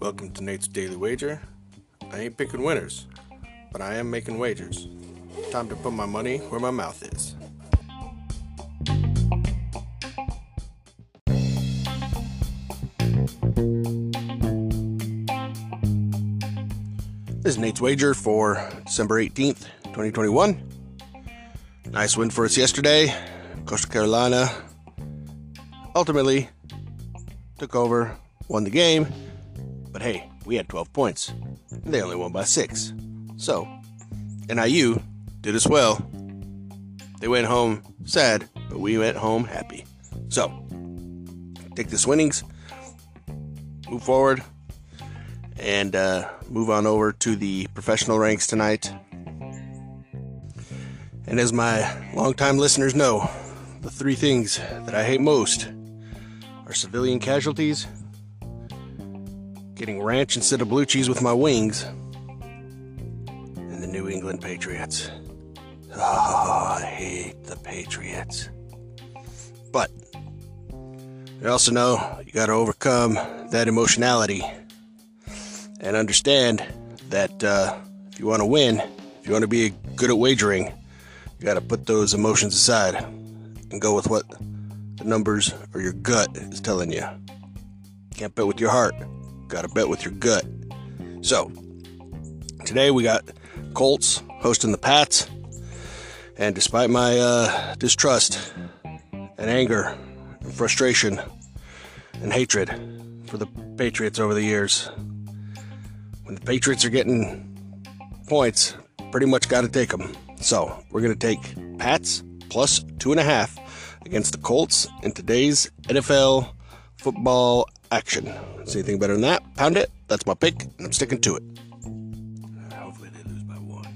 Welcome to Nate's Daily Wager. I ain't picking winners, but I am making wagers. Time to put my money where my mouth is. This is Nate's Wager for December 18th, 2021. Nice win for us yesterday. Coastal Carolina ultimately took over, won the game, but hey, we had 12 points. They only won by 6. So, NIU did as well. They went home sad, but we went home happy. So, take this winnings, move forward, and uh, move on over to the professional ranks tonight. And as my longtime listeners know, the three things that I hate most are civilian casualties, getting ranch instead of blue cheese with my wings, and the New England Patriots. Oh, I hate the Patriots. But I also know you got to overcome that emotionality and understand that uh, if you want to win, if you want to be good at wagering, you got to put those emotions aside and go with what the numbers or your gut is telling you. Can't bet with your heart, got to bet with your gut. So, today we got Colts hosting the Pats, and despite my uh, distrust and anger and frustration and hatred for the Patriots over the years, when the Patriots are getting points, pretty much got to take them. So we're going to take Pats plus two and a half against the Colts in today's NFL football action. See anything better than that? Pound it. That's my pick, and I'm sticking to it. Hopefully they lose by one.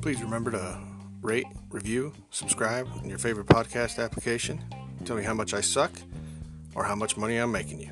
Please remember to rate, review, subscribe in your favorite podcast application. Tell me how much I suck or how much money I'm making you.